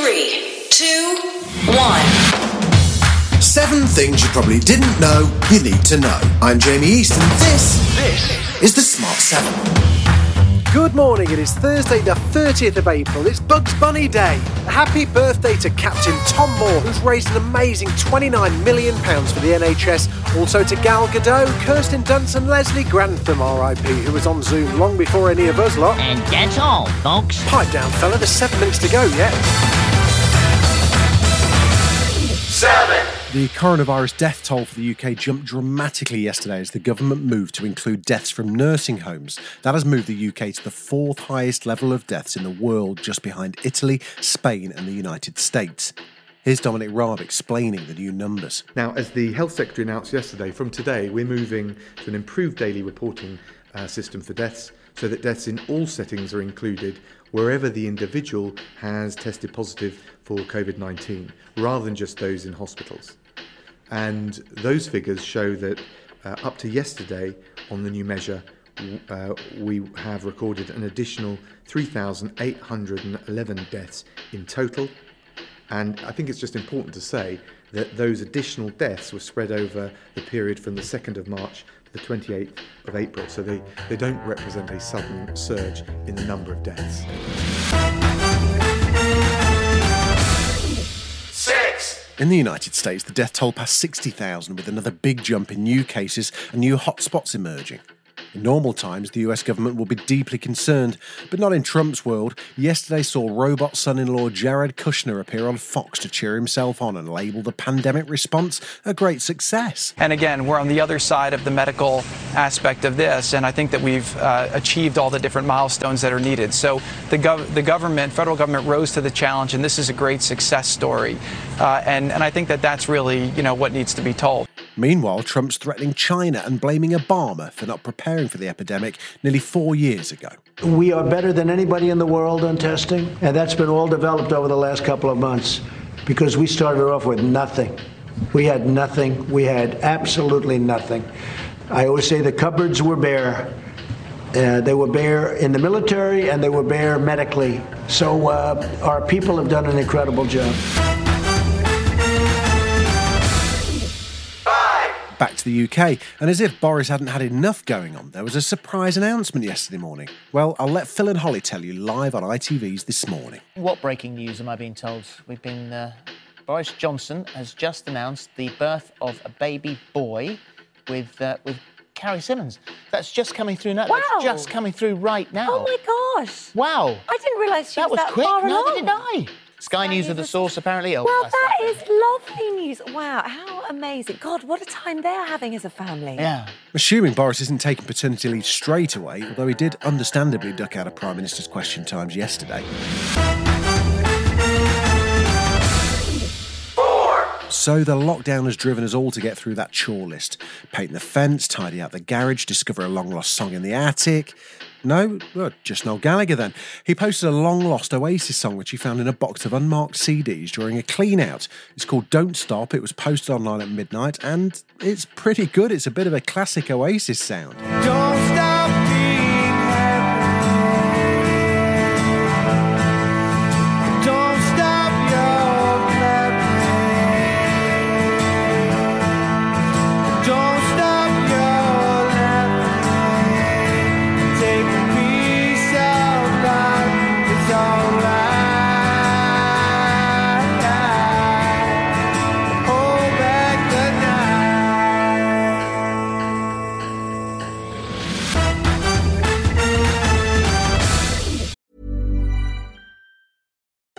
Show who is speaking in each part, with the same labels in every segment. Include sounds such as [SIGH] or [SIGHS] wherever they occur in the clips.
Speaker 1: Three, two, one.
Speaker 2: Seven things you probably didn't know you need to know. I'm Jamie East, and this, this is the Smart 7.
Speaker 3: Good morning. It is Thursday, the 30th of April. It's Bugs Bunny Day. Happy birthday to Captain Tom Moore, who's raised an amazing £29 million for the NHS. Also to Gal Gadot, Kirsten Dunst, and Leslie Grantham, RIP, who was on Zoom long before any of us lot.
Speaker 4: And that's all, folks.
Speaker 3: Pipe down, fella. There's seven minutes to go yet. The coronavirus death toll for the UK jumped dramatically yesterday as the government moved to include deaths from nursing homes. That has moved the UK to the fourth highest level of deaths in the world, just behind Italy, Spain, and the United States. Here's Dominic Raab explaining the new numbers.
Speaker 5: Now, as the Health Secretary announced yesterday, from today we're moving to an improved daily reporting uh, system for deaths so that deaths in all settings are included wherever the individual has tested positive for COVID 19, rather than just those in hospitals. And those figures show that uh, up to yesterday on the new measure, uh, we have recorded an additional 3,811 deaths in total. And I think it's just important to say that those additional deaths were spread over the period from the 2nd of March the 28th of April. So they, they don't represent a sudden surge in the number of deaths.
Speaker 3: In the United States, the death toll passed 60,000 with another big jump in new cases and new hotspots emerging. In normal times, the US government will be deeply concerned, but not in Trump's world. Yesterday saw robot son in law Jared Kushner appear on Fox to cheer himself on and label the pandemic response a great success.
Speaker 6: And again, we're on the other side of the medical aspect of this, and I think that we've uh, achieved all the different milestones that are needed. So the, gov- the government, federal government, rose to the challenge, and this is a great success story. Uh, and, and I think that that's really, you know, what needs to be told.
Speaker 3: Meanwhile, Trump's threatening China and blaming Obama for not preparing for the epidemic nearly four years ago.
Speaker 7: We are better than anybody in the world on testing, and that's been all developed over the last couple of months because we started off with nothing. We had nothing. We had absolutely nothing. I always say the cupboards were bare. Uh, they were bare in the military and they were bare medically. So uh, our people have done an incredible job.
Speaker 3: Back to the UK. And as if Boris hadn't had enough going on, there was a surprise announcement yesterday morning. Well, I'll let Phil and Holly tell you live on ITV's this morning.
Speaker 4: What breaking news am I being told? We've been. Uh, Boris Johnson has just announced the birth of a baby boy with uh, with Carrie Symonds. That's just coming through now.
Speaker 8: Wow.
Speaker 4: That's just coming through right now.
Speaker 8: Oh my gosh.
Speaker 4: Wow.
Speaker 8: I didn't realise she
Speaker 4: that
Speaker 8: was
Speaker 4: was
Speaker 8: that
Speaker 4: quick.
Speaker 8: far
Speaker 4: Neither
Speaker 8: along.
Speaker 4: did I. Sky, News are the source, apparently. Oh,
Speaker 8: Well,
Speaker 4: that's
Speaker 8: that
Speaker 4: lovely.
Speaker 8: lovely news. Wow, how amazing. God, what a time they're having as a family.
Speaker 4: Yeah.
Speaker 3: Assuming Boris isn't taking paternity leave straight away, although he did understandably duck out of Prime Minister's question times yesterday. So the lockdown has driven us all to get through that chore list. Paint the fence, tidy out the garage, discover a long lost song in the attic. No, just Noel Gallagher then. He posted a long lost Oasis song which he found in a box of unmarked CDs during a clean out. It's called Don't Stop. It was posted online at midnight and it's pretty good. It's a bit of a classic Oasis sound.
Speaker 9: Don't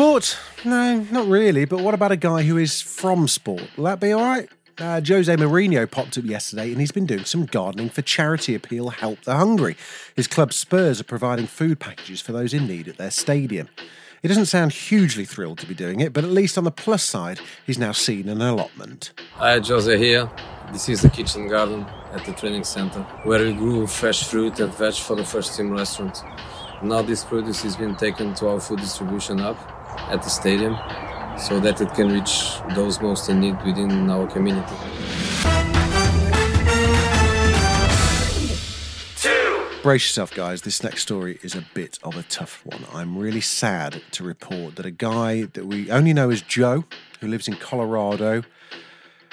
Speaker 3: Sport? No, not really. But what about a guy who is from sport? Will that be all right? Uh, Jose Mourinho popped up yesterday and he's been doing some gardening for charity appeal Help the Hungry. His club Spurs are providing food packages for those in need at their stadium. He doesn't sound hugely thrilled to be doing it, but at least on the plus side, he's now seen an allotment.
Speaker 10: Hi, Jose here. This is the kitchen garden at the training center where we grew fresh fruit and veg for the first team restaurant. Now this produce is being taken to our food distribution hub at the stadium so that it can reach those most in need within our community.
Speaker 3: Brace yourself, guys. This next story is a bit of a tough one. I'm really sad to report that a guy that we only know as Joe, who lives in Colorado,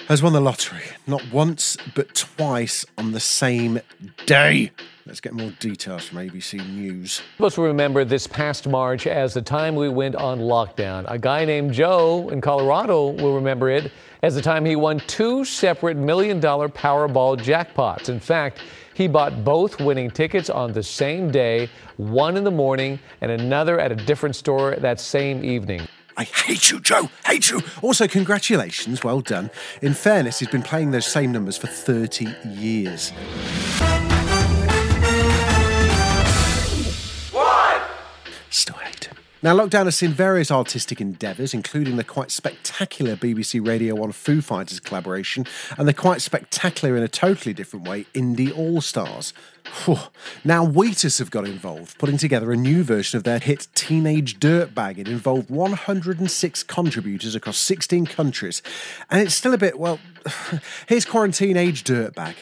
Speaker 3: has won the lottery. Not once, but twice on the same day. Let's get more details from ABC News.
Speaker 11: Most remember this past March as the time we went on lockdown. A guy named Joe in Colorado will remember it as the time he won two separate million dollar Powerball jackpots. In fact, he bought both winning tickets on the same day, one in the morning and another at a different store that same evening.
Speaker 3: I hate you, Joe. Hate you. Also, congratulations. Well done. In fairness, he's been playing those same numbers for 30 years. Now, lockdown has seen various artistic endeavours, including the quite spectacular BBC Radio 1 Foo Fighters collaboration and the quite spectacular, in a totally different way, Indie All Stars. Now, Wheatus have got involved, putting together a new version of their hit Teenage Dirtbag. It involved 106 contributors across 16 countries, and it's still a bit, well, [SIGHS] here's Quarantine Age Dirtbag.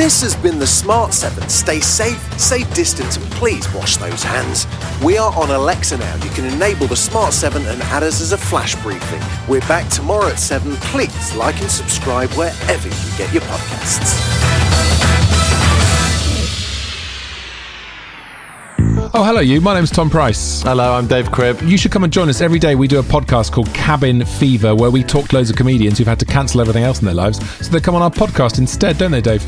Speaker 3: This has been the Smart 7. Stay safe, stay distant, and please wash those hands. We are on Alexa now. You can enable the Smart 7 and add us as a flash briefing. We're back tomorrow at 7. Please like and subscribe wherever you get your podcasts.
Speaker 12: Oh, hello, you. My name's Tom Price.
Speaker 13: Hello, I'm Dave Cribb.
Speaker 12: You should come and join us every day. We do a podcast called Cabin Fever where we talk to loads of comedians who've had to cancel everything else in their lives. So they come on our podcast instead, don't they, Dave?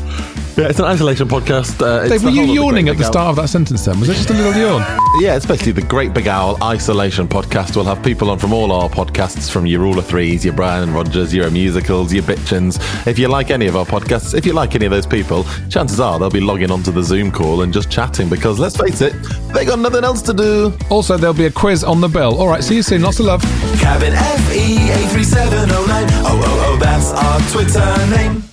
Speaker 13: Yeah, it's an isolation podcast. Uh, it's
Speaker 12: Dave,
Speaker 13: the
Speaker 12: were you
Speaker 13: whole of the
Speaker 12: yawning at the start of that sentence then? Was it just a little yawn?
Speaker 13: Yeah, it's basically the Great Big Owl Isolation podcast. We'll have people on from all our podcasts, from your Rule of Threes, your Brian and Rogers, your musicals, your Bitchins. If you like any of our podcasts, if you like any of those people, chances are they'll be logging onto the Zoom call and just chatting because let's face it, they got nothing else to do.
Speaker 12: Also, there'll be a quiz on the bill. All right, see you soon. Lots of love.
Speaker 9: Cabin FE 83709. Oh, oh, oh, that's our Twitter name.